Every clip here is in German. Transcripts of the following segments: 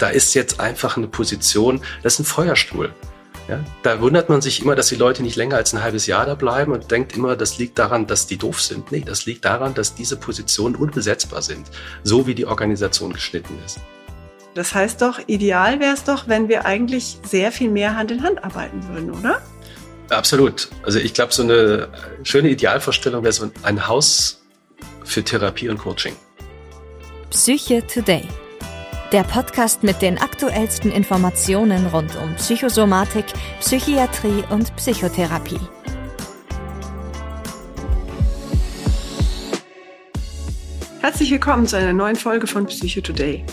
da ist jetzt einfach eine Position, das ist ein Feuerstuhl. Ja, da wundert man sich immer, dass die Leute nicht länger als ein halbes Jahr da bleiben und denkt immer, das liegt daran, dass die doof sind. Nee, das liegt daran, dass diese Positionen unbesetzbar sind, so wie die Organisation geschnitten ist. Das heißt doch, ideal wäre es doch, wenn wir eigentlich sehr viel mehr Hand in Hand arbeiten würden, oder? Absolut. Also ich glaube, so eine schöne Idealvorstellung wäre so ein Haus für Therapie und Coaching. Psyche Today. Der Podcast mit den aktuellsten Informationen rund um Psychosomatik, Psychiatrie und Psychotherapie. Herzlich willkommen zu einer neuen Folge von Psycho Today.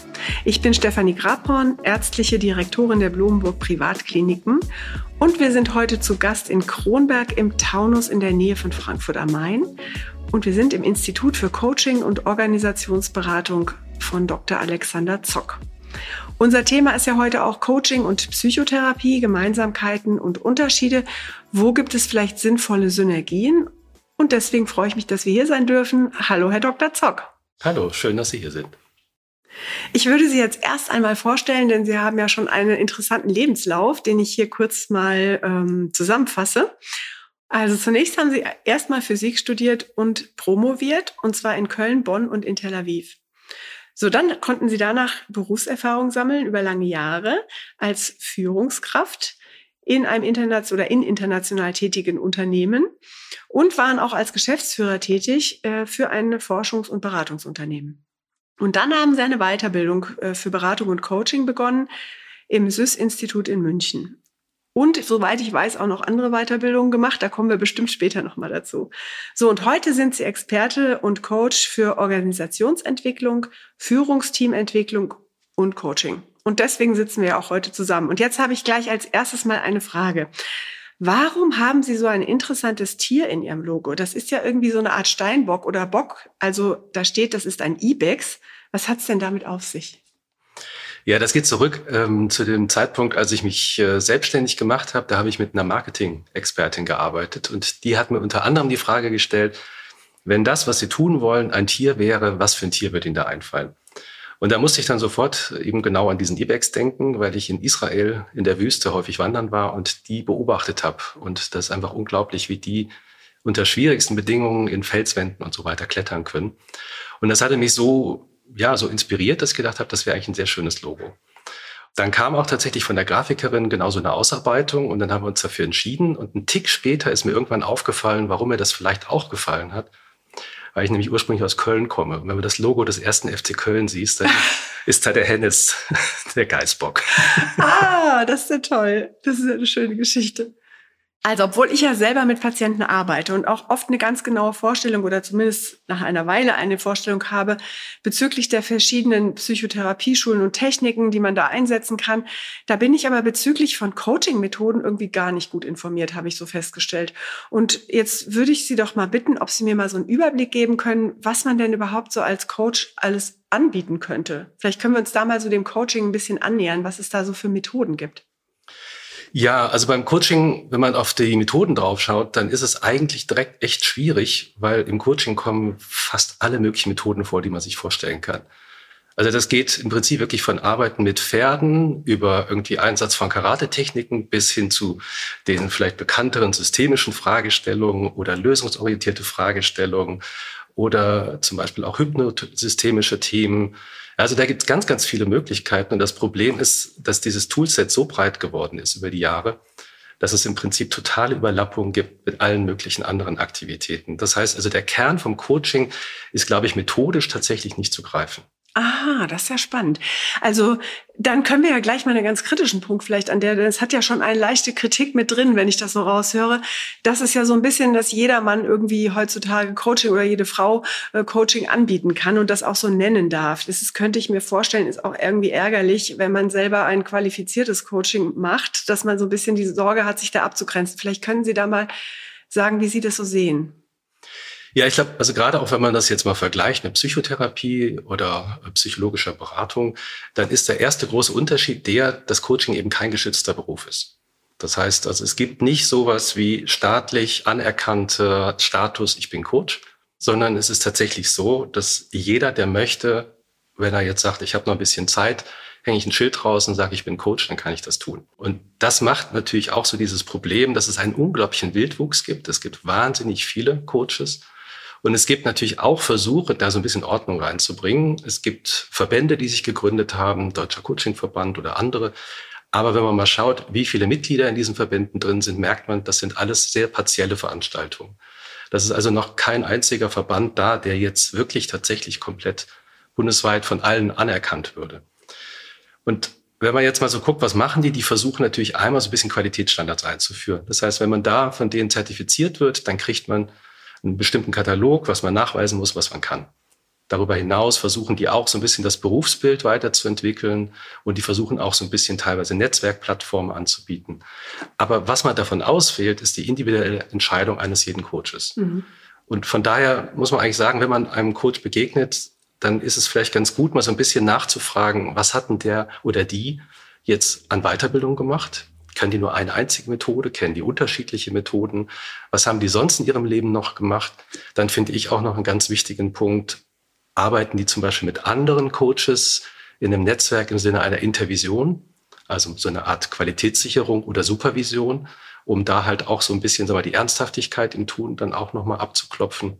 Ich bin Stefanie Grabhorn, ärztliche Direktorin der Blumenburg Privatkliniken und wir sind heute zu Gast in Kronberg im Taunus in der Nähe von Frankfurt am Main und wir sind im Institut für Coaching und Organisationsberatung von Dr. Alexander Zock. Unser Thema ist ja heute auch Coaching und Psychotherapie, Gemeinsamkeiten und Unterschiede. Wo gibt es vielleicht sinnvolle Synergien? Und deswegen freue ich mich, dass wir hier sein dürfen. Hallo, Herr Dr. Zock. Hallo, schön, dass Sie hier sind. Ich würde Sie jetzt erst einmal vorstellen, denn Sie haben ja schon einen interessanten Lebenslauf, den ich hier kurz mal ähm, zusammenfasse. Also zunächst haben Sie erstmal Physik studiert und promoviert, und zwar in Köln, Bonn und in Tel Aviv. So, dann konnten Sie danach Berufserfahrung sammeln über lange Jahre als Führungskraft in einem international oder in international tätigen Unternehmen und waren auch als Geschäftsführer tätig äh, für ein Forschungs- und Beratungsunternehmen. Und dann haben sie eine Weiterbildung äh, für Beratung und Coaching begonnen im SÜS-Institut in München. Und soweit ich weiß, auch noch andere Weiterbildungen gemacht. Da kommen wir bestimmt später nochmal dazu. So, und heute sind Sie Experte und Coach für Organisationsentwicklung, Führungsteamentwicklung und Coaching. Und deswegen sitzen wir auch heute zusammen. Und jetzt habe ich gleich als erstes mal eine Frage. Warum haben Sie so ein interessantes Tier in Ihrem Logo? Das ist ja irgendwie so eine Art Steinbock oder Bock. Also da steht, das ist ein Ibex. Was hat es denn damit auf sich? Ja, das geht zurück ähm, zu dem Zeitpunkt, als ich mich äh, selbstständig gemacht habe. Da habe ich mit einer Marketing-Expertin gearbeitet und die hat mir unter anderem die Frage gestellt, wenn das, was Sie tun wollen, ein Tier wäre, was für ein Tier würde Ihnen da einfallen? Und da musste ich dann sofort eben genau an diesen Ibex denken, weil ich in Israel in der Wüste häufig wandern war und die beobachtet habe. Und das ist einfach unglaublich, wie die unter schwierigsten Bedingungen in Felswänden und so weiter klettern können. Und das hatte mich so ja, so inspiriert, dass ich gedacht habe, das wäre eigentlich ein sehr schönes Logo. Dann kam auch tatsächlich von der Grafikerin genauso eine Ausarbeitung und dann haben wir uns dafür entschieden. Und ein Tick später ist mir irgendwann aufgefallen, warum mir das vielleicht auch gefallen hat. Weil ich nämlich ursprünglich aus Köln komme. Und wenn man das Logo des ersten FC Köln sieht, dann ist da der Hennis, der Geißbock. Ah, das ist ja toll. Das ist ja eine schöne Geschichte. Also, obwohl ich ja selber mit Patienten arbeite und auch oft eine ganz genaue Vorstellung oder zumindest nach einer Weile eine Vorstellung habe bezüglich der verschiedenen Psychotherapieschulen und Techniken, die man da einsetzen kann, da bin ich aber bezüglich von Coaching-Methoden irgendwie gar nicht gut informiert, habe ich so festgestellt. Und jetzt würde ich Sie doch mal bitten, ob Sie mir mal so einen Überblick geben können, was man denn überhaupt so als Coach alles anbieten könnte. Vielleicht können wir uns da mal so dem Coaching ein bisschen annähern, was es da so für Methoden gibt. Ja, also beim Coaching, wenn man auf die Methoden draufschaut, dann ist es eigentlich direkt echt schwierig, weil im Coaching kommen fast alle möglichen Methoden vor, die man sich vorstellen kann. Also das geht im Prinzip wirklich von Arbeiten mit Pferden über irgendwie Einsatz von Karate-Techniken bis hin zu den vielleicht bekannteren systemischen Fragestellungen oder lösungsorientierte Fragestellungen oder zum Beispiel auch hypnosystemische Themen also da gibt es ganz, ganz viele Möglichkeiten. Und das Problem ist, dass dieses Toolset so breit geworden ist über die Jahre, dass es im Prinzip totale Überlappungen gibt mit allen möglichen anderen Aktivitäten. Das heißt also, der Kern vom Coaching ist, glaube ich, methodisch tatsächlich nicht zu greifen. Ah, das ist ja spannend. Also dann können wir ja gleich mal einen ganz kritischen Punkt vielleicht an der, denn es hat ja schon eine leichte Kritik mit drin, wenn ich das so raushöre. Das ist ja so ein bisschen, dass jeder Mann irgendwie heutzutage Coaching oder jede Frau äh, Coaching anbieten kann und das auch so nennen darf. Das ist, könnte ich mir vorstellen, ist auch irgendwie ärgerlich, wenn man selber ein qualifiziertes Coaching macht, dass man so ein bisschen die Sorge hat, sich da abzugrenzen. Vielleicht können Sie da mal sagen, wie Sie das so sehen. Ja, ich glaube, also gerade auch wenn man das jetzt mal vergleicht mit Psychotherapie oder psychologischer Beratung, dann ist der erste große Unterschied der, dass Coaching eben kein geschützter Beruf ist. Das heißt, also es gibt nicht sowas wie staatlich anerkannter Status, ich bin Coach, sondern es ist tatsächlich so, dass jeder, der möchte, wenn er jetzt sagt, ich habe noch ein bisschen Zeit, hänge ich ein Schild raus und sage, ich bin Coach, dann kann ich das tun. Und das macht natürlich auch so dieses Problem, dass es einen unglaublichen Wildwuchs gibt. Es gibt wahnsinnig viele Coaches. Und es gibt natürlich auch Versuche, da so ein bisschen Ordnung reinzubringen. Es gibt Verbände, die sich gegründet haben, Deutscher Coachingverband oder andere. Aber wenn man mal schaut, wie viele Mitglieder in diesen Verbänden drin sind, merkt man, das sind alles sehr partielle Veranstaltungen. Das ist also noch kein einziger Verband da, der jetzt wirklich tatsächlich komplett bundesweit von allen anerkannt würde. Und wenn man jetzt mal so guckt, was machen die? Die versuchen natürlich einmal so ein bisschen Qualitätsstandards einzuführen. Das heißt, wenn man da von denen zertifiziert wird, dann kriegt man einen bestimmten Katalog, was man nachweisen muss, was man kann. Darüber hinaus versuchen die auch so ein bisschen das Berufsbild weiterzuentwickeln und die versuchen auch so ein bisschen teilweise Netzwerkplattformen anzubieten. Aber was man davon auswählt, ist die individuelle Entscheidung eines jeden Coaches. Mhm. Und von daher muss man eigentlich sagen, wenn man einem Coach begegnet, dann ist es vielleicht ganz gut, mal so ein bisschen nachzufragen, was hat denn der oder die jetzt an Weiterbildung gemacht? Kennen die nur eine einzige Methode? Kennen die unterschiedliche Methoden? Was haben die sonst in ihrem Leben noch gemacht? Dann finde ich auch noch einen ganz wichtigen Punkt, arbeiten die zum Beispiel mit anderen Coaches in einem Netzwerk im Sinne einer Intervision, also so eine Art Qualitätssicherung oder Supervision, um da halt auch so ein bisschen sagen die Ernsthaftigkeit im Tun dann auch nochmal abzuklopfen.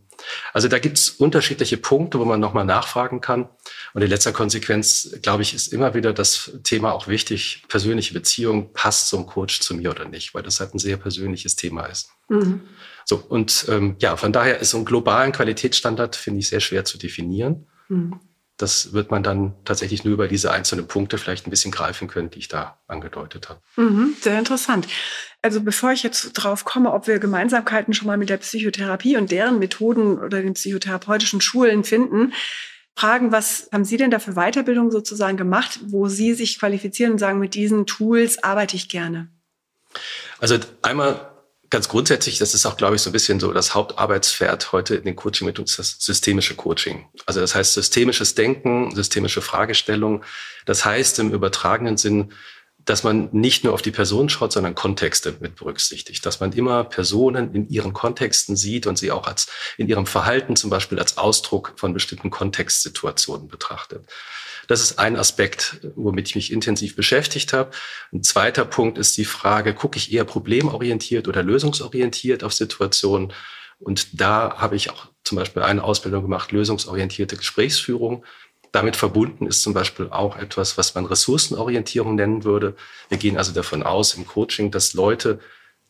Also da gibt's unterschiedliche Punkte, wo man nochmal nachfragen kann. Und in letzter Konsequenz, glaube ich, ist immer wieder das Thema auch wichtig, persönliche Beziehung, passt so ein Coach zu mir oder nicht, weil das halt ein sehr persönliches Thema ist. Mhm. So, und ähm, ja, von daher ist so ein globalen Qualitätsstandard, finde ich, sehr schwer zu definieren. Mhm. Das wird man dann tatsächlich nur über diese einzelnen Punkte vielleicht ein bisschen greifen können, die ich da angedeutet habe. Mhm, sehr interessant. Also bevor ich jetzt drauf komme, ob wir Gemeinsamkeiten schon mal mit der Psychotherapie und deren Methoden oder den psychotherapeutischen Schulen finden, fragen, was haben Sie denn da für Weiterbildung sozusagen gemacht, wo Sie sich qualifizieren und sagen, mit diesen Tools arbeite ich gerne? Also einmal ganz grundsätzlich, das ist auch, glaube ich, so ein bisschen so das Hauptarbeitspferd heute in den Coaching-Methoden, das systemische Coaching. Also das heißt systemisches Denken, systemische Fragestellung. Das heißt im übertragenen Sinn, dass man nicht nur auf die Person schaut, sondern Kontexte mit berücksichtigt. Dass man immer Personen in ihren Kontexten sieht und sie auch als in ihrem Verhalten zum Beispiel als Ausdruck von bestimmten Kontextsituationen betrachtet. Das ist ein Aspekt, womit ich mich intensiv beschäftigt habe. Ein zweiter Punkt ist die Frage, gucke ich eher problemorientiert oder lösungsorientiert auf Situationen? Und da habe ich auch zum Beispiel eine Ausbildung gemacht, lösungsorientierte Gesprächsführung. Damit verbunden ist zum Beispiel auch etwas, was man Ressourcenorientierung nennen würde. Wir gehen also davon aus im Coaching, dass Leute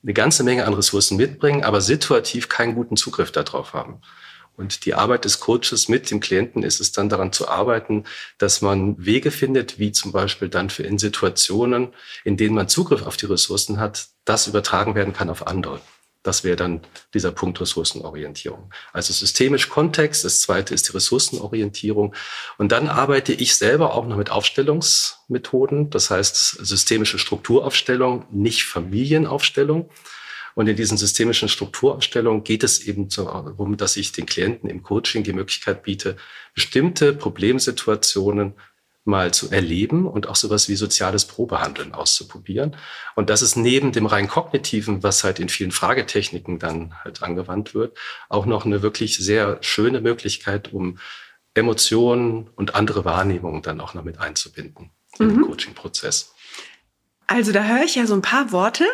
eine ganze Menge an Ressourcen mitbringen, aber situativ keinen guten Zugriff darauf haben. Und die Arbeit des Coaches mit dem Klienten ist es dann daran zu arbeiten, dass man Wege findet, wie zum Beispiel dann für in Situationen, in denen man Zugriff auf die Ressourcen hat, das übertragen werden kann auf andere. Das wäre dann dieser Punkt Ressourcenorientierung. Also systemisch Kontext. Das zweite ist die Ressourcenorientierung. Und dann arbeite ich selber auch noch mit Aufstellungsmethoden. Das heißt systemische Strukturaufstellung, nicht Familienaufstellung. Und in diesen systemischen Strukturaufstellungen geht es eben darum, dass ich den Klienten im Coaching die Möglichkeit biete, bestimmte Problemsituationen mal zu erleben und auch sowas wie soziales Probehandeln auszuprobieren. Und das ist neben dem rein kognitiven, was halt in vielen Fragetechniken dann halt angewandt wird, auch noch eine wirklich sehr schöne Möglichkeit, um Emotionen und andere Wahrnehmungen dann auch noch mit einzubinden in mhm. den Coaching-Prozess. Also da höre ich ja so ein paar Worte,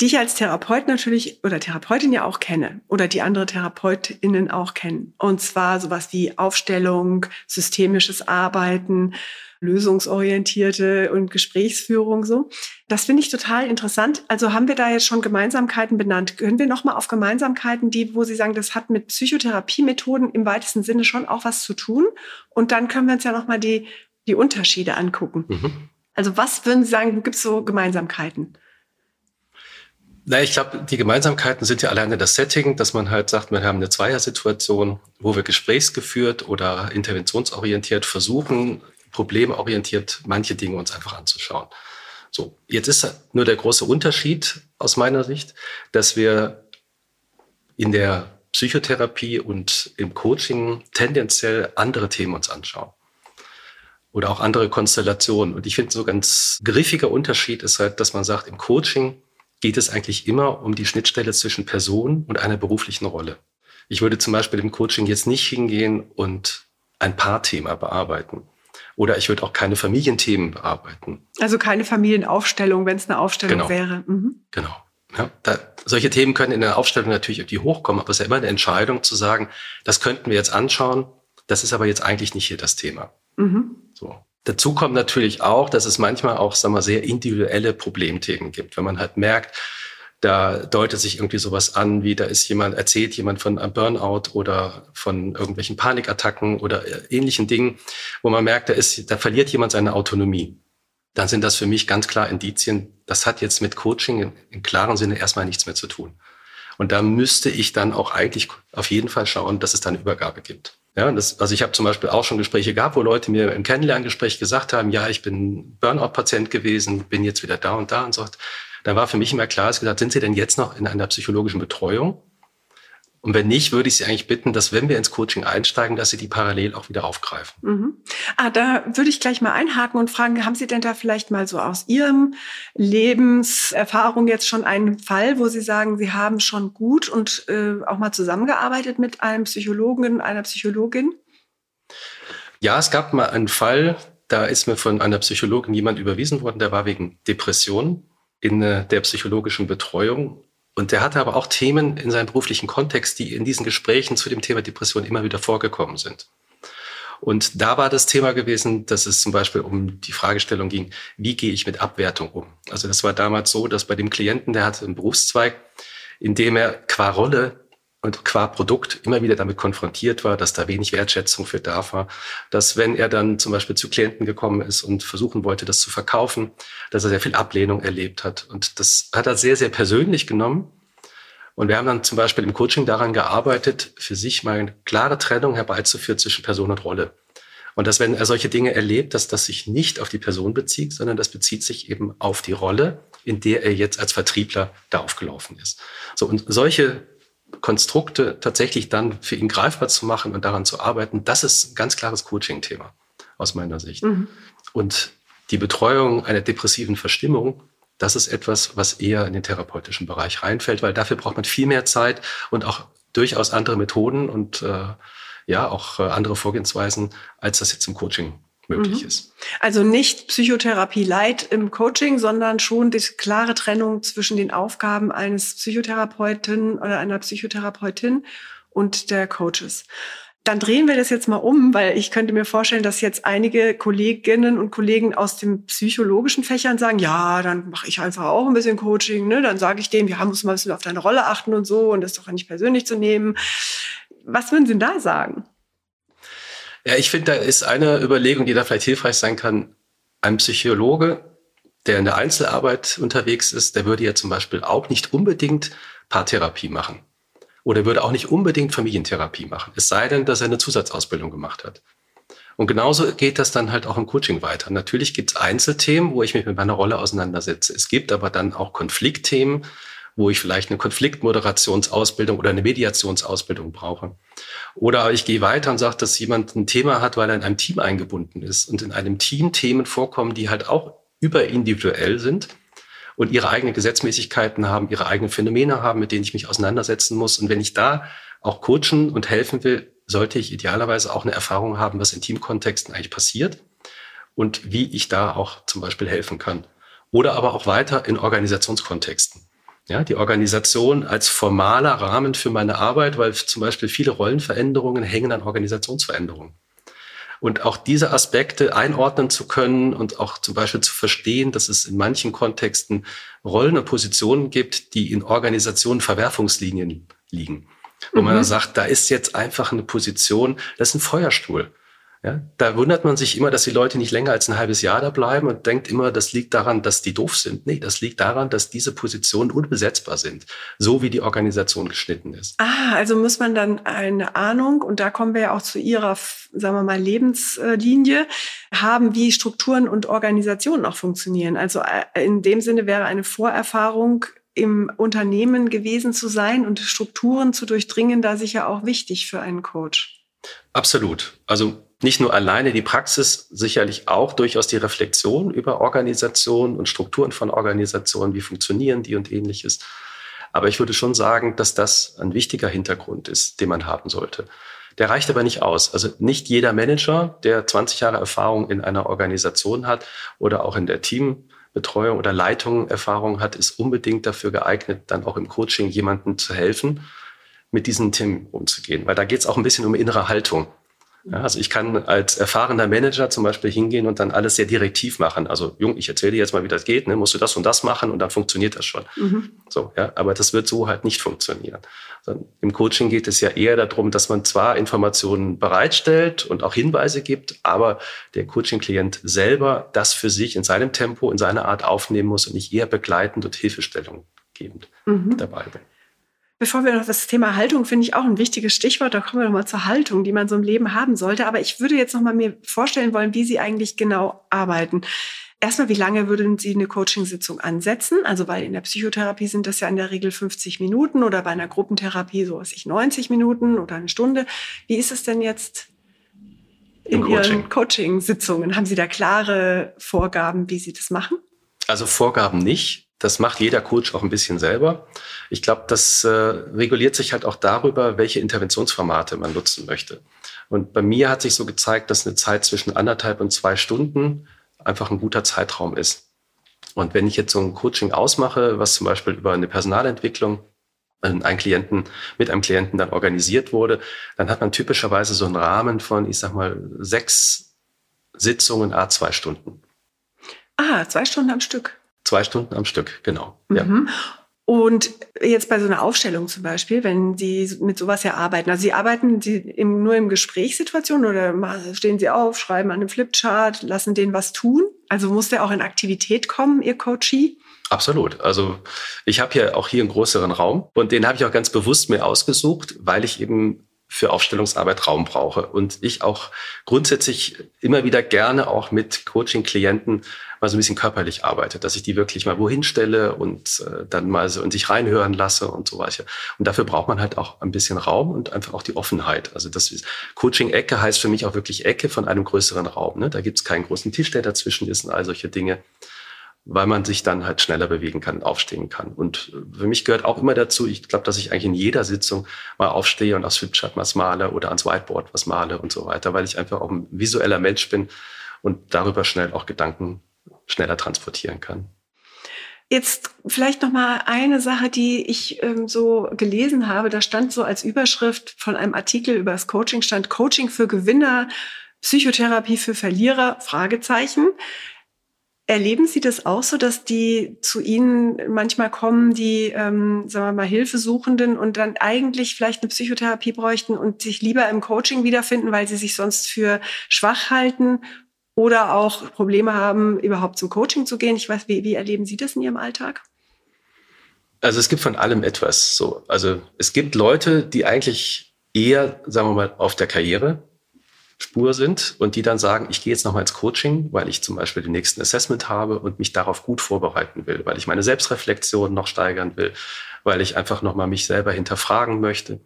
die ich als Therapeut natürlich oder Therapeutin ja auch kenne oder die andere Therapeutinnen auch kennen. Und zwar sowas wie Aufstellung, systemisches Arbeiten, lösungsorientierte und Gesprächsführung so. Das finde ich total interessant. Also haben wir da jetzt schon Gemeinsamkeiten benannt? Können wir noch mal auf Gemeinsamkeiten, die, wo Sie sagen, das hat mit Psychotherapiemethoden im weitesten Sinne schon auch was zu tun? Und dann können wir uns ja noch mal die die Unterschiede angucken. Mhm. Also was würden Sie sagen, wo gibt es so Gemeinsamkeiten? Na, ich glaube, die Gemeinsamkeiten sind ja alleine das Setting, dass man halt sagt, wir haben eine Zweiersituation, wo wir gesprächsgeführt oder interventionsorientiert versuchen, problemorientiert manche Dinge uns einfach anzuschauen. So, jetzt ist nur der große Unterschied aus meiner Sicht, dass wir in der Psychotherapie und im Coaching tendenziell andere Themen uns anschauen oder auch andere Konstellationen. Und ich finde, so ganz griffiger Unterschied ist halt, dass man sagt, im Coaching geht es eigentlich immer um die Schnittstelle zwischen Person und einer beruflichen Rolle. Ich würde zum Beispiel im Coaching jetzt nicht hingehen und ein Paarthema bearbeiten. Oder ich würde auch keine Familienthemen bearbeiten. Also keine Familienaufstellung, wenn es eine Aufstellung Genau. wäre. Mhm. Genau. Ja, da, solche Themen können in der Aufstellung natürlich irgendwie hochkommen, aber es ist ja immer eine Entscheidung zu sagen, das könnten wir jetzt anschauen, das ist aber jetzt eigentlich nicht hier das Thema. Mhm. So. Dazu kommt natürlich auch, dass es manchmal auch, sagen wir, sehr individuelle Problemthemen gibt. Wenn man halt merkt, da deutet sich irgendwie sowas an, wie da ist jemand, erzählt jemand von einem Burnout oder von irgendwelchen Panikattacken oder äh, ähnlichen Dingen, wo man merkt, da ist, da verliert jemand seine Autonomie. Dann sind das für mich ganz klar Indizien, das hat jetzt mit Coaching im, klaren Sinne erstmal nichts mehr zu tun. Und da müsste ich dann auch eigentlich auf jeden Fall schauen, dass es da eine Übergabe gibt. Ja, das, also ich habe zum Beispiel auch schon Gespräche gehabt, wo Leute mir im Kennenlerngespräch gesagt haben, ja, ich bin Burnout-Patient gewesen, bin jetzt wieder da und da und so. Da war für mich immer klar, es gesagt, sind Sie denn jetzt noch in einer psychologischen Betreuung? Und wenn nicht, würde ich Sie eigentlich bitten, dass wenn wir ins Coaching einsteigen, dass Sie die parallel auch wieder aufgreifen. Mhm. Ah, da würde ich gleich mal einhaken und fragen, haben Sie denn da vielleicht mal so aus Ihrem Lebenserfahrung jetzt schon einen Fall, wo Sie sagen, Sie haben schon gut und äh, auch mal zusammengearbeitet mit einem Psychologen, einer Psychologin? Ja, es gab mal einen Fall, da ist mir von einer Psychologin jemand überwiesen worden, der war wegen Depression in äh, der psychologischen Betreuung. Und der hatte aber auch Themen in seinem beruflichen Kontext, die in diesen Gesprächen zu dem Thema Depression immer wieder vorgekommen sind. Und da war das Thema gewesen, dass es zum Beispiel um die Fragestellung ging, wie gehe ich mit Abwertung um? Also das war damals so, dass bei dem Klienten, der hatte einen Berufszweig, in dem er qua Rolle und qua Produkt immer wieder damit konfrontiert war, dass da wenig Wertschätzung für da war, dass wenn er dann zum Beispiel zu Klienten gekommen ist und versuchen wollte, das zu verkaufen, dass er sehr viel Ablehnung erlebt hat. Und das hat er sehr, sehr persönlich genommen. Und wir haben dann zum Beispiel im Coaching daran gearbeitet, für sich mal eine klare Trennung herbeizuführen zwischen Person und Rolle. Und dass, wenn er solche Dinge erlebt, dass das sich nicht auf die Person bezieht, sondern das bezieht sich eben auf die Rolle, in der er jetzt als Vertriebler da aufgelaufen ist. So, und solche Konstrukte tatsächlich dann für ihn greifbar zu machen und daran zu arbeiten, das ist ein ganz klares Coaching-Thema aus meiner Sicht. Mhm. Und die Betreuung einer depressiven Verstimmung, das ist etwas, was eher in den therapeutischen Bereich reinfällt, weil dafür braucht man viel mehr Zeit und auch durchaus andere Methoden und äh, ja auch äh, andere Vorgehensweisen, als das jetzt im Coaching möglich Mhm. ist. Also nicht Psychotherapie light im Coaching, sondern schon die klare Trennung zwischen den Aufgaben eines Psychotherapeuten oder einer Psychotherapeutin und der Coaches. Dann drehen wir das jetzt mal um, weil ich könnte mir vorstellen, dass jetzt einige Kolleginnen und Kollegen aus den psychologischen Fächern sagen, ja, dann mache ich einfach auch ein bisschen Coaching, ne? Dann sage ich dem, ja, muss mal ein bisschen auf deine Rolle achten und so und das doch nicht persönlich zu nehmen. Was würden Sie denn da sagen? Ja, ich finde, da ist eine Überlegung, die da vielleicht hilfreich sein kann. Ein Psychologe, der in der Einzelarbeit unterwegs ist, der würde ja zum Beispiel auch nicht unbedingt Paartherapie machen. Oder würde auch nicht unbedingt Familientherapie machen. Es sei denn, dass er eine Zusatzausbildung gemacht hat. Und genauso geht das dann halt auch im Coaching weiter. Natürlich gibt es Einzelthemen, wo ich mich mit meiner Rolle auseinandersetze. Es gibt aber dann auch Konfliktthemen, wo ich vielleicht eine Konfliktmoderationsausbildung oder eine Mediationsausbildung brauche. Oder ich gehe weiter und sage, dass jemand ein Thema hat, weil er in einem Team eingebunden ist und in einem Team Themen vorkommen, die halt auch überindividuell sind und ihre eigenen Gesetzmäßigkeiten haben, ihre eigenen Phänomene haben, mit denen ich mich auseinandersetzen muss. Und wenn ich da auch coachen und helfen will, sollte ich idealerweise auch eine Erfahrung haben, was in Teamkontexten eigentlich passiert und wie ich da auch zum Beispiel helfen kann. Oder aber auch weiter in Organisationskontexten. Ja, die Organisation als formaler Rahmen für meine Arbeit, weil zum Beispiel viele Rollenveränderungen hängen an Organisationsveränderungen. Und auch diese Aspekte einordnen zu können und auch zum Beispiel zu verstehen, dass es in manchen Kontexten Rollen und Positionen gibt, die in Organisationen Verwerfungslinien liegen. Wo man Mhm. sagt, da ist jetzt einfach eine Position, das ist ein Feuerstuhl. Ja, da wundert man sich immer, dass die Leute nicht länger als ein halbes Jahr da bleiben und denkt immer, das liegt daran, dass die doof sind. Nee, das liegt daran, dass diese Positionen unbesetzbar sind, so wie die Organisation geschnitten ist. Ah, also muss man dann eine Ahnung, und da kommen wir ja auch zu Ihrer, sagen wir mal, Lebenslinie, haben, wie Strukturen und Organisationen auch funktionieren. Also äh, in dem Sinne wäre eine Vorerfahrung im Unternehmen gewesen zu sein und Strukturen zu durchdringen, da sicher auch wichtig für einen Coach. Absolut. Also nicht nur alleine die Praxis, sicherlich auch durchaus die Reflexion über Organisation und Strukturen von Organisationen, wie funktionieren die und ähnliches. Aber ich würde schon sagen, dass das ein wichtiger Hintergrund ist, den man haben sollte. Der reicht aber nicht aus. Also nicht jeder Manager, der 20 Jahre Erfahrung in einer Organisation hat oder auch in der Teambetreuung oder Leitung Erfahrung hat, ist unbedingt dafür geeignet, dann auch im Coaching jemandem zu helfen, mit diesen Themen umzugehen. Weil da geht es auch ein bisschen um innere Haltung. Ja, also ich kann als erfahrener Manager zum Beispiel hingehen und dann alles sehr direktiv machen. Also Jung, ich erzähle dir jetzt mal, wie das geht. Ne? Musst du das und das machen und dann funktioniert das schon. Mhm. So, ja, aber das wird so halt nicht funktionieren. Also Im Coaching geht es ja eher darum, dass man zwar Informationen bereitstellt und auch Hinweise gibt, aber der Coaching-Klient selber das für sich in seinem Tempo, in seiner Art aufnehmen muss und nicht eher begleitend und Hilfestellung gebend mhm. dabei bin. Bevor wir noch das Thema Haltung, finde ich auch ein wichtiges Stichwort. Da kommen wir nochmal zur Haltung, die man so im Leben haben sollte. Aber ich würde jetzt nochmal mir vorstellen wollen, wie Sie eigentlich genau arbeiten. Erstmal, wie lange würden Sie eine Coachingsitzung ansetzen? Also, weil in der Psychotherapie sind das ja in der Regel 50 Minuten oder bei einer Gruppentherapie so was ich 90 Minuten oder eine Stunde. Wie ist es denn jetzt in Coaching. Ihren Coaching-Sitzungen? Haben Sie da klare Vorgaben, wie Sie das machen? Also Vorgaben nicht. Das macht jeder Coach auch ein bisschen selber. Ich glaube, das äh, reguliert sich halt auch darüber, welche Interventionsformate man nutzen möchte. Und bei mir hat sich so gezeigt, dass eine Zeit zwischen anderthalb und zwei Stunden einfach ein guter Zeitraum ist. Und wenn ich jetzt so ein Coaching ausmache, was zum Beispiel über eine Personalentwicklung einen Klienten, mit einem Klienten dann organisiert wurde, dann hat man typischerweise so einen Rahmen von, ich sag mal, sechs Sitzungen a zwei Stunden. Ah, zwei Stunden am Stück. Zwei Stunden am Stück, genau. Mhm. Ja. Und jetzt bei so einer Aufstellung zum Beispiel, wenn Sie mit sowas ja arbeiten, also Sie arbeiten Sie im, nur im Gesprächssituation oder stehen Sie auf, schreiben an einem Flipchart, lassen den was tun? Also muss der auch in Aktivität kommen, Ihr Coachee? Absolut. Also ich habe ja auch hier einen größeren Raum und den habe ich auch ganz bewusst mir ausgesucht, weil ich eben für Aufstellungsarbeit Raum brauche. Und ich auch grundsätzlich immer wieder gerne auch mit Coaching-Klienten mal so ein bisschen körperlich arbeite, dass ich die wirklich mal wohin stelle und äh, dann mal so in sich reinhören lasse und so weiter. Und dafür braucht man halt auch ein bisschen Raum und einfach auch die Offenheit. Also das Coaching-Ecke heißt für mich auch wirklich Ecke von einem größeren Raum. Ne? Da gibt es keinen großen Tisch, der dazwischen ist und all solche Dinge weil man sich dann halt schneller bewegen kann, aufstehen kann. Und für mich gehört auch immer dazu, ich glaube, dass ich eigentlich in jeder Sitzung mal aufstehe und aufs Flipchart was male oder ans Whiteboard was male und so weiter, weil ich einfach auch ein visueller Mensch bin und darüber schnell auch Gedanken schneller transportieren kann. Jetzt vielleicht noch mal eine Sache, die ich ähm, so gelesen habe. Da stand so als Überschrift von einem Artikel über das Coaching stand Coaching für Gewinner, Psychotherapie für Verlierer? Fragezeichen. Erleben Sie das auch so, dass die zu Ihnen manchmal kommen, die, ähm, sagen wir mal, Hilfesuchenden und dann eigentlich vielleicht eine Psychotherapie bräuchten und sich lieber im Coaching wiederfinden, weil sie sich sonst für schwach halten oder auch Probleme haben, überhaupt zum Coaching zu gehen? Ich weiß, wie, wie erleben Sie das in Ihrem Alltag? Also es gibt von allem etwas. So, also es gibt Leute, die eigentlich eher, sagen wir mal, auf der Karriere Spur sind und die dann sagen, ich gehe jetzt nochmal ins Coaching, weil ich zum Beispiel den nächsten Assessment habe und mich darauf gut vorbereiten will, weil ich meine Selbstreflexion noch steigern will, weil ich einfach nochmal mich selber hinterfragen möchte.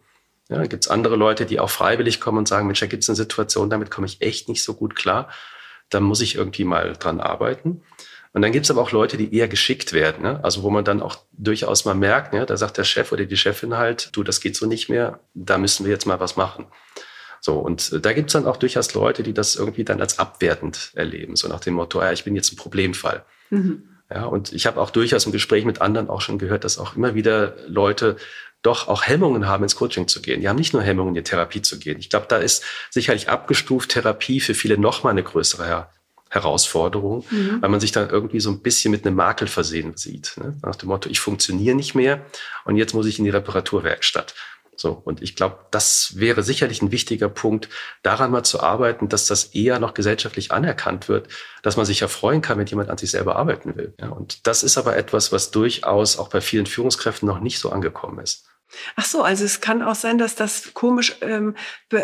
Ja, gibt es andere Leute, die auch freiwillig kommen und sagen, Mensch, da gibt es eine Situation, damit komme ich echt nicht so gut klar. Da muss ich irgendwie mal dran arbeiten. Und dann gibt es aber auch Leute, die eher geschickt werden. Ne? Also wo man dann auch durchaus mal merkt, ne? da sagt der Chef oder die Chefin halt, du, das geht so nicht mehr, da müssen wir jetzt mal was machen. So, und äh, da gibt es dann auch durchaus Leute, die das irgendwie dann als abwertend erleben, so nach dem Motto, ja, ich bin jetzt ein Problemfall. Mhm. Ja, und ich habe auch durchaus im Gespräch mit anderen auch schon gehört, dass auch immer wieder Leute doch auch Hemmungen haben, ins Coaching zu gehen. Die haben nicht nur Hemmungen, in die Therapie zu gehen. Ich glaube, da ist sicherlich abgestuft Therapie für viele nochmal eine größere Her Herausforderung, mhm. weil man sich dann irgendwie so ein bisschen mit einem Makel versehen sieht. Ne? Nach dem Motto, ich funktioniere nicht mehr und jetzt muss ich in die Reparaturwerkstatt. So, und ich glaube, das wäre sicherlich ein wichtiger Punkt, daran mal zu arbeiten, dass das eher noch gesellschaftlich anerkannt wird, dass man sich ja freuen kann, wenn jemand an sich selber arbeiten will. Ja, und das ist aber etwas, was durchaus auch bei vielen Führungskräften noch nicht so angekommen ist. Ach so, also es kann auch sein, dass das komisch, ähm,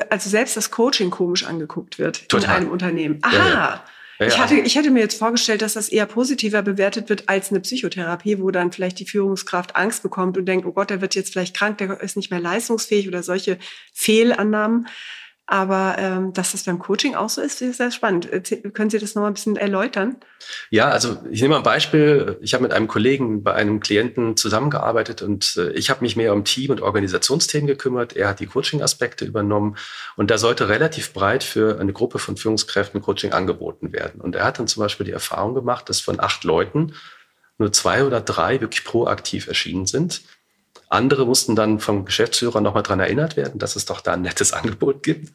also selbst das Coaching komisch angeguckt wird Total. in einem Unternehmen. Aha. Ja, ja. Ja, ich, hatte, ich hätte mir jetzt vorgestellt, dass das eher positiver bewertet wird als eine Psychotherapie, wo dann vielleicht die Führungskraft Angst bekommt und denkt, oh Gott, der wird jetzt vielleicht krank, der ist nicht mehr leistungsfähig oder solche Fehlannahmen. Aber ähm, dass das beim Coaching auch so ist, ist sehr spannend. Können Sie das noch mal ein bisschen erläutern? Ja, also ich nehme mal ein Beispiel. Ich habe mit einem Kollegen bei einem Klienten zusammengearbeitet und äh, ich habe mich mehr um Team- und Organisationsthemen gekümmert. Er hat die Coaching-Aspekte übernommen und da sollte relativ breit für eine Gruppe von Führungskräften Coaching angeboten werden. Und er hat dann zum Beispiel die Erfahrung gemacht, dass von acht Leuten nur zwei oder drei wirklich proaktiv erschienen sind. Andere mussten dann vom Geschäftsführer nochmal dran erinnert werden, dass es doch da ein nettes Angebot gibt.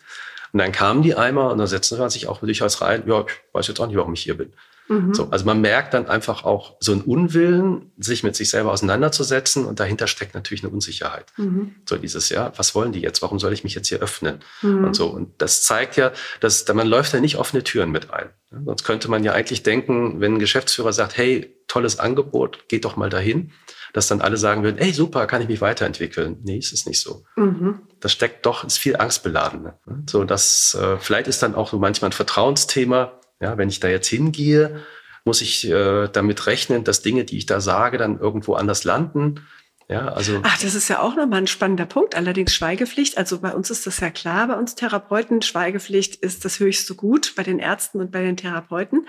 Und dann kamen die einmal und da setzten wir sich auch durchaus rein, ja, ich weiß jetzt auch nicht, warum ich hier bin. Mhm. So, also man merkt dann einfach auch so einen Unwillen, sich mit sich selber auseinanderzusetzen und dahinter steckt natürlich eine Unsicherheit. Mhm. So dieses, ja, was wollen die jetzt? Warum soll ich mich jetzt hier öffnen? Mhm. Und so. Und das zeigt ja, dass man läuft ja nicht offene Türen mit ein. Sonst könnte man ja eigentlich denken, wenn ein Geschäftsführer sagt, hey, tolles Angebot, geht doch mal dahin dass dann alle sagen würden, ey, super, kann ich mich weiterentwickeln. Nee, es ist nicht so. Mhm. Das steckt doch, ist viel angstbeladen. Ne? So, dass, äh, vielleicht ist dann auch so manchmal ein Vertrauensthema. Ja, wenn ich da jetzt hingehe, muss ich äh, damit rechnen, dass Dinge, die ich da sage, dann irgendwo anders landen. Ja, also Ach, das ist ja auch nochmal ein spannender Punkt. Allerdings Schweigepflicht. Also bei uns ist das ja klar, bei uns Therapeuten. Schweigepflicht ist das höchste Gut bei den Ärzten und bei den Therapeuten,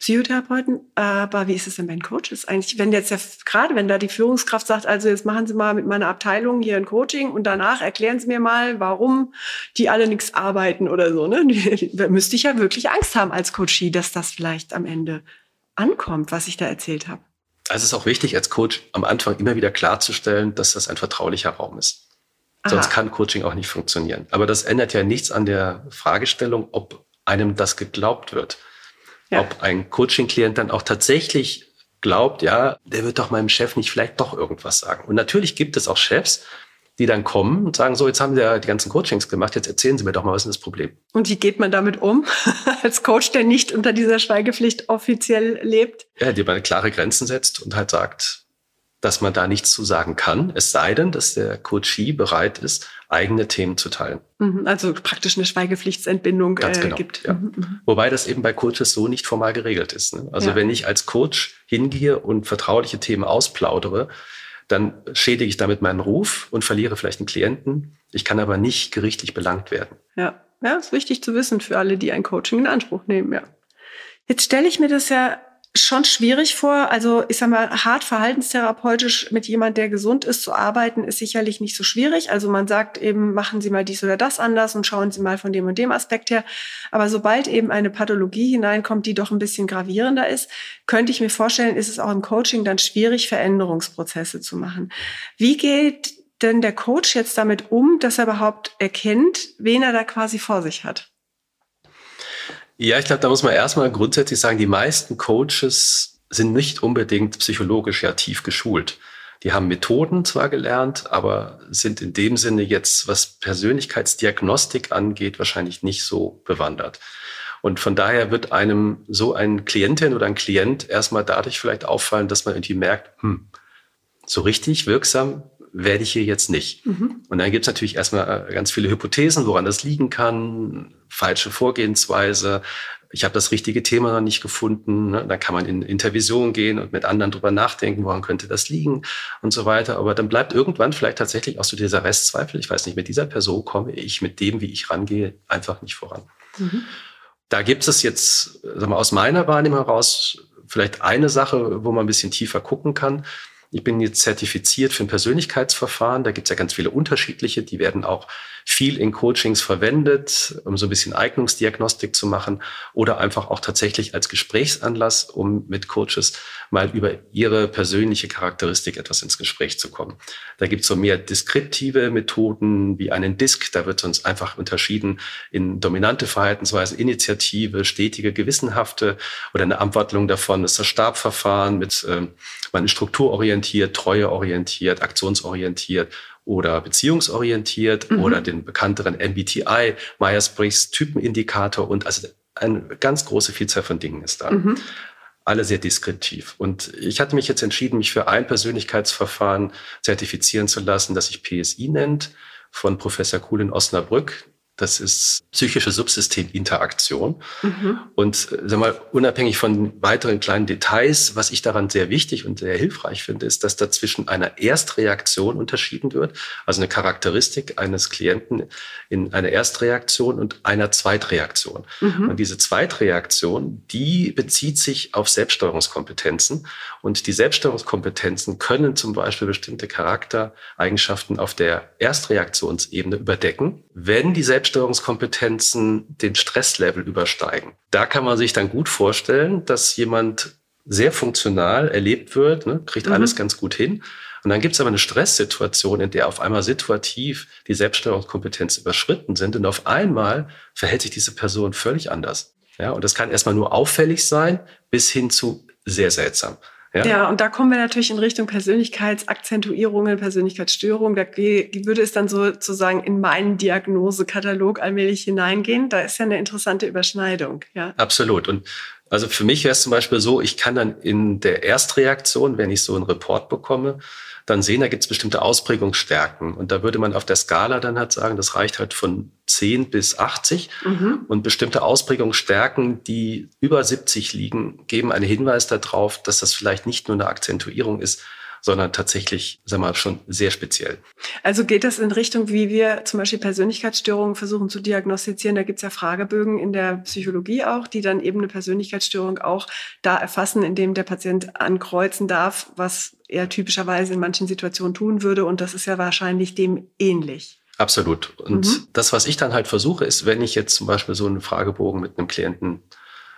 Psychotherapeuten. Aber wie ist es denn bei den Coaches eigentlich? Wenn jetzt ja, gerade wenn da die Führungskraft sagt, also jetzt machen Sie mal mit meiner Abteilung hier ein Coaching und danach erklären Sie mir mal, warum die alle nichts arbeiten oder so, ne? Da müsste ich ja wirklich Angst haben als Coachie, dass das vielleicht am Ende ankommt, was ich da erzählt habe. Also es ist auch wichtig, als Coach am Anfang immer wieder klarzustellen, dass das ein vertraulicher Raum ist. Aha. Sonst kann Coaching auch nicht funktionieren. Aber das ändert ja nichts an der Fragestellung, ob einem das geglaubt wird. Ja. Ob ein Coaching-Klient dann auch tatsächlich glaubt, ja, der wird doch meinem Chef nicht vielleicht doch irgendwas sagen. Und natürlich gibt es auch Chefs, die dann kommen und sagen, so, jetzt haben Sie ja die ganzen Coachings gemacht, jetzt erzählen Sie mir doch mal, was ist das Problem? Und wie geht man damit um, als Coach, der nicht unter dieser Schweigepflicht offiziell lebt? Ja, die man klare Grenzen setzt und halt sagt, dass man da nichts zu sagen kann, es sei denn, dass der Coachee bereit ist, eigene Themen zu teilen. Mhm, also praktisch eine Schweigepflichtsentbindung Ganz äh, genau, gibt. Ja. Mhm, mhm. Wobei das eben bei Coaches so nicht formal geregelt ist. Ne? Also ja. wenn ich als Coach hingehe und vertrauliche Themen ausplaudere, dann schädige ich damit meinen Ruf und verliere vielleicht einen Klienten. Ich kann aber nicht gerichtlich belangt werden. Ja, ja, ist wichtig zu wissen für alle, die ein Coaching in Anspruch nehmen, ja. Jetzt stelle ich mir das ja schon schwierig vor. Also ich sag mal, hart verhaltenstherapeutisch mit jemand, der gesund ist, zu arbeiten, ist sicherlich nicht so schwierig. Also man sagt eben, machen Sie mal dies oder das anders und schauen Sie mal von dem und dem Aspekt her. Aber sobald eben eine Pathologie hineinkommt, die doch ein bisschen gravierender ist, könnte ich mir vorstellen, ist es auch im Coaching dann schwierig, Veränderungsprozesse zu machen. Wie geht denn der Coach jetzt damit um, dass er überhaupt erkennt, wen er da quasi vor sich hat? Ja, ich glaube, da muss man erstmal grundsätzlich sagen, die meisten Coaches sind nicht unbedingt psychologisch ja tief geschult. Die haben Methoden zwar gelernt, aber sind in dem Sinne jetzt, was Persönlichkeitsdiagnostik angeht, wahrscheinlich nicht so bewandert. Und von daher wird einem so ein Klientin oder ein Klient erstmal dadurch vielleicht auffallen, dass man irgendwie merkt, hm, so richtig wirksam werde ich hier jetzt nicht. Mhm. Und dann gibt es natürlich erstmal äh, ganz viele Hypothesen, woran das liegen kann, falsche Vorgehensweise. Ich habe das richtige Thema noch nicht gefunden. Ne? Dann kann man in Intervision gehen und mit anderen drüber nachdenken, woran könnte das liegen und so weiter. Aber dann bleibt irgendwann vielleicht tatsächlich auch so dieser Restzweifel. Ich weiß nicht, mit dieser Person komme ich mit dem, wie ich rangehe, einfach nicht voran. Mhm. Da gibt es jetzt, sagen wir, aus meiner Wahrnehmung heraus vielleicht eine Sache, wo man ein bisschen tiefer gucken kann. Ich bin jetzt zertifiziert für ein Persönlichkeitsverfahren. Da gibt es ja ganz viele unterschiedliche. Die werden auch viel in Coachings verwendet, um so ein bisschen Eignungsdiagnostik zu machen oder einfach auch tatsächlich als Gesprächsanlass, um mit Coaches mal über ihre persönliche Charakteristik etwas ins Gespräch zu kommen. Da gibt es so mehr deskriptive Methoden wie einen Disk. Da wird uns einfach unterschieden in dominante Verhaltensweisen, Initiative, stetige, gewissenhafte oder eine Abwandlung davon ist das Stabverfahren mit ähm, man ist strukturorientiert, treueorientiert, aktionsorientiert oder beziehungsorientiert mhm. oder den bekannteren MBTI, Myers-Briggs Typenindikator und also eine ganz große Vielzahl von Dingen ist da. Mhm. Alle sehr deskriptiv. Und ich hatte mich jetzt entschieden, mich für ein Persönlichkeitsverfahren zertifizieren zu lassen, das sich PSI nennt, von Professor Kuhl in Osnabrück. Das ist psychische Subsysteminteraktion. Mhm. Und äh, sag mal, unabhängig von weiteren kleinen Details, was ich daran sehr wichtig und sehr hilfreich finde, ist, dass dazwischen einer Erstreaktion unterschieden wird, also eine Charakteristik eines Klienten in einer Erstreaktion und einer Zweitreaktion. Mhm. Und diese Zweitreaktion, die bezieht sich auf Selbststeuerungskompetenzen. Und die Selbststeuerungskompetenzen können zum Beispiel bestimmte Charaktereigenschaften auf der Erstreaktionsebene überdecken, wenn die Selbst Selbststeuerungskompetenzen den Stresslevel übersteigen. Da kann man sich dann gut vorstellen, dass jemand sehr funktional erlebt wird, ne, kriegt mhm. alles ganz gut hin. Und dann gibt es aber eine Stresssituation, in der auf einmal situativ die Selbststeuerungskompetenz überschritten sind und auf einmal verhält sich diese Person völlig anders. Ja, und das kann erstmal nur auffällig sein, bis hin zu sehr seltsam. Ja? ja, und da kommen wir natürlich in Richtung Persönlichkeitsakzentuierungen, Persönlichkeitsstörungen. Da würde es dann sozusagen in meinen Diagnosekatalog allmählich hineingehen. Da ist ja eine interessante Überschneidung. Ja. Absolut. Und also für mich wäre es zum Beispiel so, ich kann dann in der Erstreaktion, wenn ich so einen Report bekomme, dann sehen, da gibt es bestimmte Ausprägungsstärken. Und da würde man auf der Skala dann halt sagen, das reicht halt von 10 bis 80. Mhm. Und bestimmte Ausprägungsstärken, die über 70 liegen, geben einen Hinweis darauf, dass das vielleicht nicht nur eine Akzentuierung ist, sondern tatsächlich, sag mal, schon sehr speziell. Also geht das in Richtung, wie wir zum Beispiel Persönlichkeitsstörungen versuchen zu diagnostizieren? Da gibt es ja Fragebögen in der Psychologie auch, die dann eben eine Persönlichkeitsstörung auch da erfassen, indem der Patient ankreuzen darf, was er typischerweise in manchen Situationen tun würde. Und das ist ja wahrscheinlich dem ähnlich. Absolut. Und mhm. das, was ich dann halt versuche, ist, wenn ich jetzt zum Beispiel so einen Fragebogen mit einem Klienten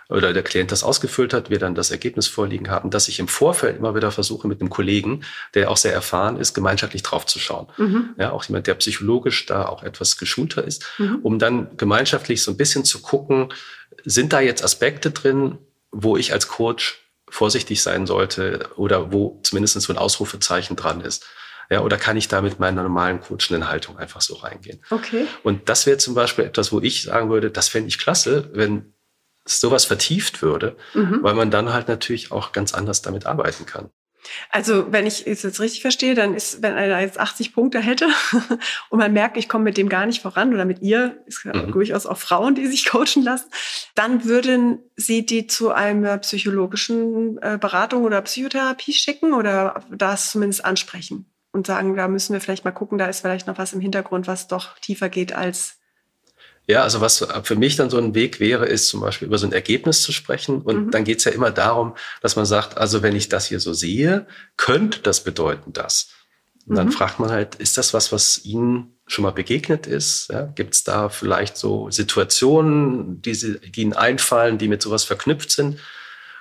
oder der Klient das ausgefüllt hat, wir dann das Ergebnis vorliegen haben, dass ich im Vorfeld immer wieder versuche, mit einem Kollegen, der auch sehr erfahren ist, gemeinschaftlich draufzuschauen. Mhm. Ja, auch jemand, der psychologisch da auch etwas geschulter ist, mhm. um dann gemeinschaftlich so ein bisschen zu gucken, sind da jetzt Aspekte drin, wo ich als Coach vorsichtig sein sollte oder wo zumindest so ein Ausrufezeichen dran ist. Ja, oder kann ich da mit meiner normalen coachenden Haltung einfach so reingehen? Okay. Und das wäre zum Beispiel etwas, wo ich sagen würde, das fände ich klasse, wenn sowas vertieft würde, mhm. weil man dann halt natürlich auch ganz anders damit arbeiten kann. Also, wenn ich es jetzt richtig verstehe, dann ist, wenn einer jetzt 80 Punkte hätte und man merkt, ich komme mit dem gar nicht voran oder mit ihr, ist ja mhm. durchaus auch Frauen, die sich coachen lassen, dann würden Sie die zu einer psychologischen äh, Beratung oder Psychotherapie schicken oder das zumindest ansprechen und sagen, da müssen wir vielleicht mal gucken, da ist vielleicht noch was im Hintergrund, was doch tiefer geht als ja, also was für mich dann so ein Weg wäre, ist zum Beispiel über so ein Ergebnis zu sprechen. Und mhm. dann geht's ja immer darum, dass man sagt, also wenn ich das hier so sehe, könnte das bedeuten das. Und dann mhm. fragt man halt, ist das was, was Ihnen schon mal begegnet ist? Ja, Gibt es da vielleicht so Situationen, die, Sie, die Ihnen einfallen, die mit sowas verknüpft sind?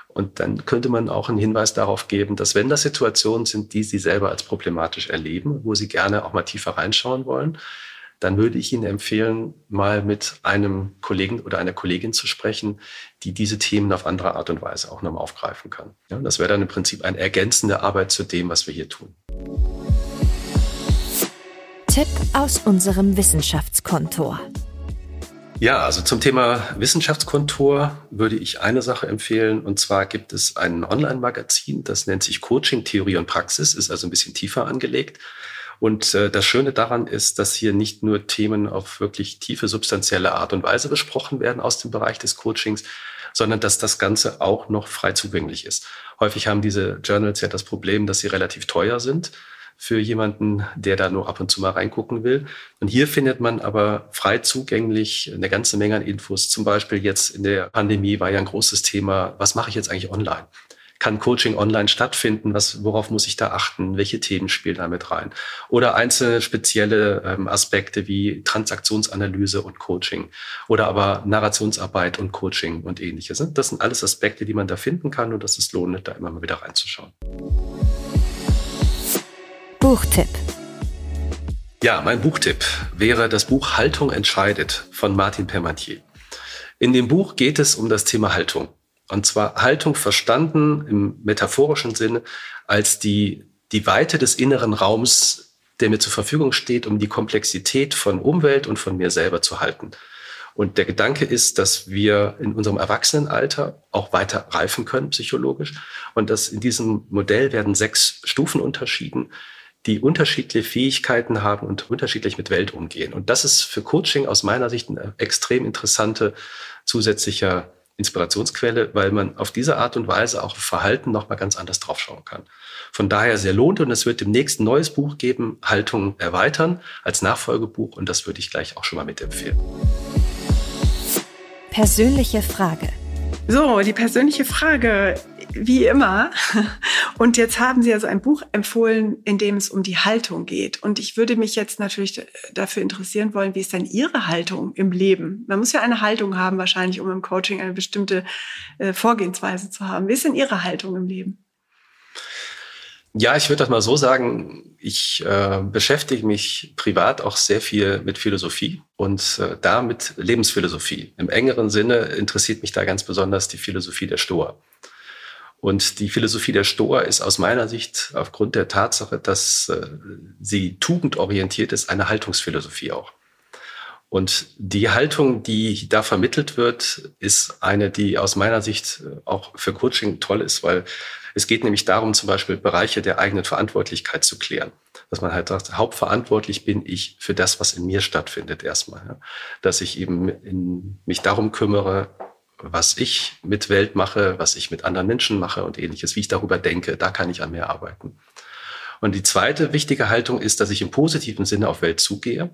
Und dann könnte man auch einen Hinweis darauf geben, dass wenn das Situationen sind, die Sie selber als problematisch erleben, wo Sie gerne auch mal tiefer reinschauen wollen, dann würde ich Ihnen empfehlen, mal mit einem Kollegen oder einer Kollegin zu sprechen, die diese Themen auf andere Art und Weise auch nochmal aufgreifen kann. Ja, das wäre dann im Prinzip eine ergänzende Arbeit zu dem, was wir hier tun. Tipp aus unserem Wissenschaftskontor. Ja, also zum Thema Wissenschaftskontor würde ich eine Sache empfehlen. Und zwar gibt es ein Online-Magazin, das nennt sich Coaching, Theorie und Praxis, ist also ein bisschen tiefer angelegt. Und äh, das Schöne daran ist, dass hier nicht nur Themen auf wirklich tiefe, substanzielle Art und Weise besprochen werden aus dem Bereich des Coachings, sondern dass das Ganze auch noch frei zugänglich ist. Häufig haben diese Journals ja das Problem, dass sie relativ teuer sind für jemanden, der da nur ab und zu mal reingucken will. Und hier findet man aber frei zugänglich eine ganze Menge an Infos. Zum Beispiel jetzt in der Pandemie war ja ein großes Thema, was mache ich jetzt eigentlich online? Kann Coaching online stattfinden? Was, worauf muss ich da achten? Welche Themen spielen da mit rein? Oder einzelne spezielle ähm, Aspekte wie Transaktionsanalyse und Coaching oder aber Narrationsarbeit und Coaching und ähnliches. Das sind alles Aspekte, die man da finden kann und das ist lohnend, da immer mal wieder reinzuschauen. Buchtipp. Ja, mein Buchtipp wäre das Buch Haltung entscheidet von Martin Permentier. In dem Buch geht es um das Thema Haltung. Und zwar Haltung verstanden im metaphorischen Sinne als die, die Weite des inneren Raums, der mir zur Verfügung steht, um die Komplexität von Umwelt und von mir selber zu halten. Und der Gedanke ist, dass wir in unserem Erwachsenenalter auch weiter reifen können, psychologisch. Und dass in diesem Modell werden sechs Stufen unterschieden, die unterschiedliche Fähigkeiten haben und unterschiedlich mit Welt umgehen. Und das ist für Coaching aus meiner Sicht eine extrem interessante zusätzlicher Inspirationsquelle, weil man auf diese Art und Weise auch Verhalten nochmal ganz anders draufschauen kann. Von daher sehr lohnt und es wird demnächst ein neues Buch geben, Haltung erweitern als Nachfolgebuch und das würde ich gleich auch schon mal mitempfehlen. Persönliche Frage. So, die persönliche Frage, wie immer. Und jetzt haben Sie also ein Buch empfohlen, in dem es um die Haltung geht. Und ich würde mich jetzt natürlich dafür interessieren wollen, wie ist denn Ihre Haltung im Leben? Man muss ja eine Haltung haben, wahrscheinlich, um im Coaching eine bestimmte äh, Vorgehensweise zu haben. Wie ist denn Ihre Haltung im Leben? Ja, ich würde das mal so sagen, ich äh, beschäftige mich privat auch sehr viel mit Philosophie und äh, da mit Lebensphilosophie. Im engeren Sinne interessiert mich da ganz besonders die Philosophie der Stoa. Und die Philosophie der Stoa ist aus meiner Sicht aufgrund der Tatsache, dass äh, sie tugendorientiert ist, eine Haltungsphilosophie auch. Und die Haltung, die da vermittelt wird, ist eine, die aus meiner Sicht auch für Coaching toll ist, weil es geht nämlich darum, zum Beispiel Bereiche der eigenen Verantwortlichkeit zu klären. Dass man halt sagt, hauptverantwortlich bin ich für das, was in mir stattfindet erstmal. Ja. Dass ich eben in, mich darum kümmere, was ich mit Welt mache, was ich mit anderen Menschen mache und ähnliches, wie ich darüber denke, da kann ich an mir arbeiten. Und die zweite wichtige Haltung ist, dass ich im positiven Sinne auf Welt zugehe.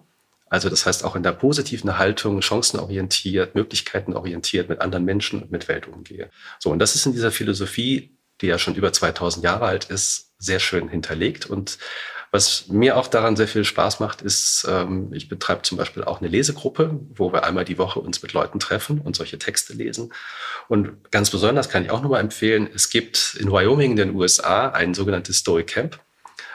Also das heißt auch in der positiven Haltung, chancenorientiert, möglichkeitenorientiert mit anderen Menschen und mit Welt umgehe. So, und das ist in dieser Philosophie, die ja schon über 2000 Jahre alt ist, sehr schön hinterlegt. Und was mir auch daran sehr viel Spaß macht, ist, ähm, ich betreibe zum Beispiel auch eine Lesegruppe, wo wir einmal die Woche uns mit Leuten treffen und solche Texte lesen. Und ganz besonders kann ich auch nochmal empfehlen, es gibt in Wyoming in den USA ein sogenanntes Story Camp,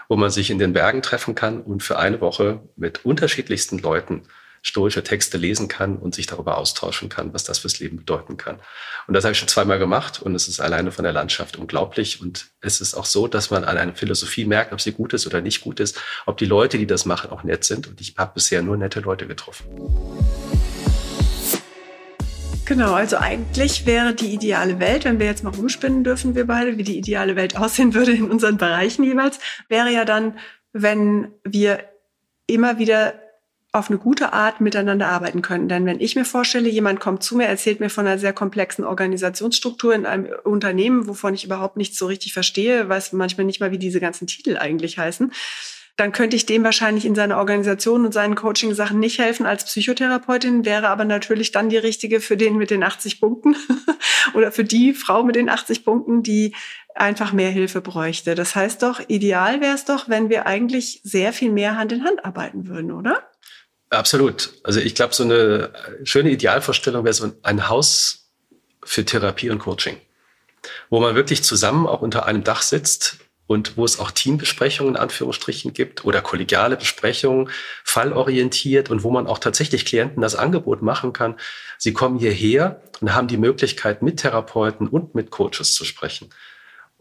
wo man sich in den Bergen treffen kann und für eine Woche mit unterschiedlichsten Leuten stoische Texte lesen kann und sich darüber austauschen kann, was das fürs Leben bedeuten kann. Und das habe ich schon zweimal gemacht und es ist alleine von der Landschaft unglaublich. Und es ist auch so, dass man an einer Philosophie merkt, ob sie gut ist oder nicht gut ist, ob die Leute, die das machen, auch nett sind. Und ich habe bisher nur nette Leute getroffen. Genau, also eigentlich wäre die ideale Welt, wenn wir jetzt mal rumspinnen dürfen, wir beide, wie die ideale Welt aussehen würde in unseren Bereichen jeweils, wäre ja dann, wenn wir immer wieder auf eine gute Art miteinander arbeiten können. Denn wenn ich mir vorstelle, jemand kommt zu mir, erzählt mir von einer sehr komplexen Organisationsstruktur in einem Unternehmen, wovon ich überhaupt nichts so richtig verstehe, weiß manchmal nicht mal, wie diese ganzen Titel eigentlich heißen, dann könnte ich dem wahrscheinlich in seiner Organisation und seinen Coaching-Sachen nicht helfen als Psychotherapeutin, wäre aber natürlich dann die richtige für den mit den 80 Punkten oder für die Frau mit den 80 Punkten, die einfach mehr Hilfe bräuchte. Das heißt doch, ideal wäre es doch, wenn wir eigentlich sehr viel mehr Hand in Hand arbeiten würden, oder? Absolut. Also ich glaube, so eine schöne Idealvorstellung wäre so ein Haus für Therapie und Coaching, wo man wirklich zusammen auch unter einem Dach sitzt und wo es auch Teambesprechungen in Anführungsstrichen gibt oder kollegiale Besprechungen, fallorientiert und wo man auch tatsächlich Klienten das Angebot machen kann. Sie kommen hierher und haben die Möglichkeit, mit Therapeuten und mit Coaches zu sprechen.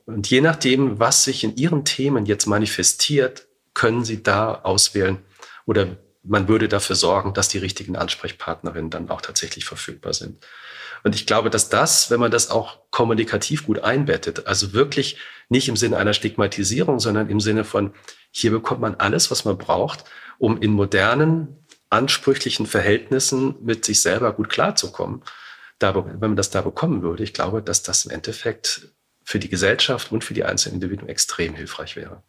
Und je nachdem, was sich in ihren Themen jetzt manifestiert, können Sie da auswählen oder man würde dafür sorgen, dass die richtigen Ansprechpartnerinnen dann auch tatsächlich verfügbar sind. Und ich glaube, dass das, wenn man das auch kommunikativ gut einbettet, also wirklich nicht im Sinne einer Stigmatisierung, sondern im Sinne von, hier bekommt man alles, was man braucht, um in modernen, ansprüchlichen Verhältnissen mit sich selber gut klarzukommen. Da, wenn man das da bekommen würde, ich glaube, dass das im Endeffekt für die Gesellschaft und für die einzelnen Individuen extrem hilfreich wäre.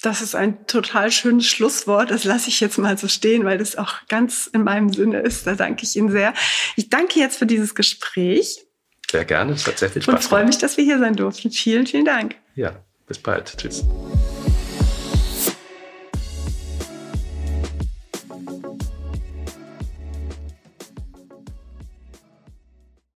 Das ist ein total schönes Schlusswort. Das lasse ich jetzt mal so stehen, weil das auch ganz in meinem Sinne ist. Da danke ich Ihnen sehr. Ich danke jetzt für dieses Gespräch. Sehr gerne. Es hat sehr viel Spaß gemacht. Und freue mich, dass wir hier sein durften. Vielen, vielen Dank. Ja, bis bald. Tschüss.